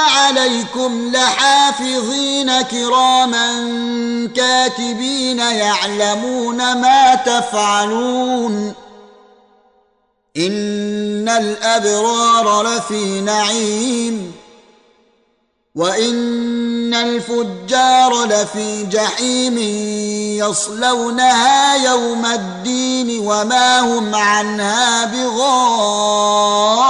عليكم لحافظين كراما كاتبين يعلمون ما تفعلون. إن الأبرار لفي نعيم. وإن الفجار لفي جحيم. يصلونها يوم الدين وما هم عنها بغائبين